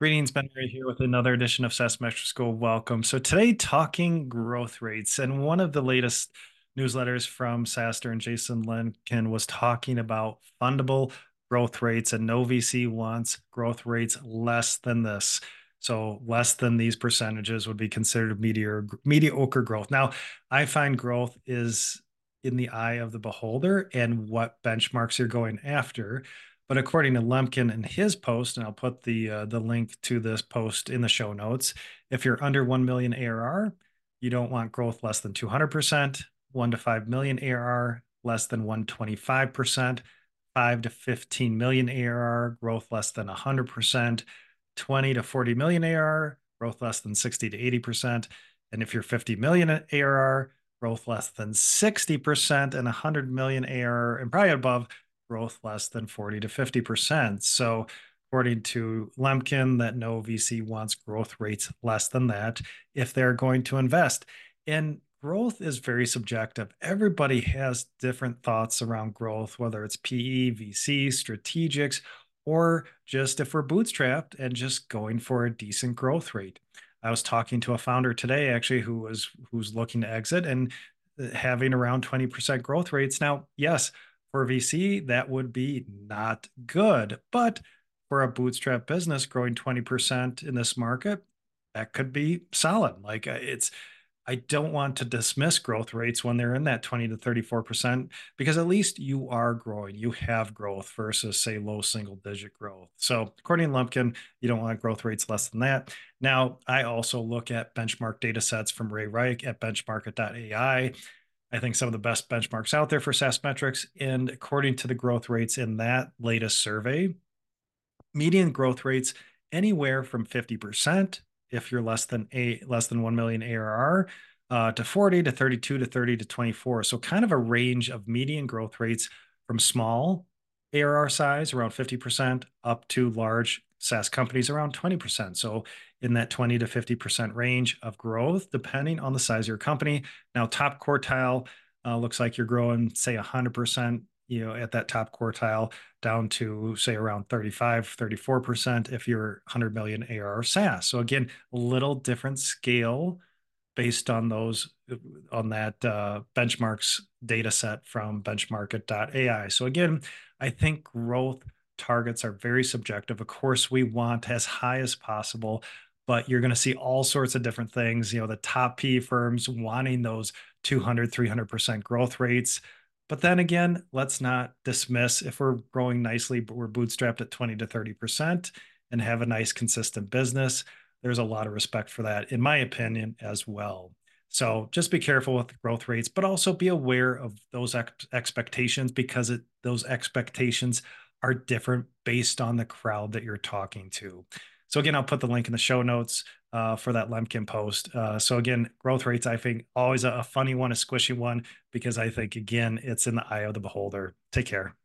Greetings, Ben here with another edition of SaaS Metric School. Welcome. So today, talking growth rates, and one of the latest newsletters from SaaStr and Jason Lemkin was talking about fundable growth rates, and no VC wants growth rates less than this. So less than these percentages would be considered mediocre growth. Now, I find growth is in the eye of the beholder and what benchmarks you're going after. But according to Lemkin in his post, and I'll put the uh, the link to this post in the show notes, if you're under 1 million ARR, you don't want growth less than 200%, 1 to 5 million ARR less than 125%, 5 to 15 million ARR growth less than 100%, 20 to 40 million ARR growth less than 60 to 80%, and if you're 50 million ARR, growth less than 60% and 100 million ARR and probably above growth less than 40 to 50%. So, according to Lemkin, that no VC wants growth rates less than that if they're going to invest. And growth is very subjective. Everybody has different thoughts around growth, whether it's PE, VC, strategics, or just if we're bootstrapped and just going for a decent growth rate. I was talking to a founder today actually who was who's looking to exit and uh, having around 20% growth rates. Now, yes, for VC, that would be not good. But for a bootstrap business growing 20% in this market, that could be solid. Like uh, it's, I don't want to dismiss growth rates when they're in that 20 to 34% because at least you are growing. You have growth versus, say, low single digit growth. So, according to Lemkin, you don't want growth rates less than that. Now, I also look at benchmark data sets from Ray Rike at Benchmarkit.ai I think some of the best benchmarks out there for SaaS metrics. And according to the growth rates in that latest survey, median growth rates anywhere from 50% if you're less than a less than 1 million ARR uh, to 40 to 32 to 30 to 24. So kind of a range of median growth rates from small ARR size around 50% up to large SaaS companies around 20%. So in that 20 to 50% range of growth, depending on the size of your company. Now, top quartile uh, looks like you're growing, say, 100%, you know, at that top quartile down to, say, around 35, 34% if you're 100 million ARR SaaS. So again, a little different scale based on those on that uh, benchmarks data set from Benchmarkit.ai. So again, I think growth targets are very subjective. Of course, we want as high as possible, but you're going to see all sorts of different things. You know, the top P firms wanting those 200, 300% growth rates. But then again, let's not dismiss if we're growing nicely, but we're bootstrapped at 20 to 30% and have a nice, consistent business. There's a lot of respect for that, in my opinion, as well. So just be careful with the growth rates, but also be aware of those ex- expectations because it, those expectations are different based on the crowd that you're talking to. So again, I'll put the link in the show notes uh, for that Lemkin post. Uh, so again, growth rates, I think always a, a funny one, a squishy one, because I think again, it's in the eye of the beholder. Take care.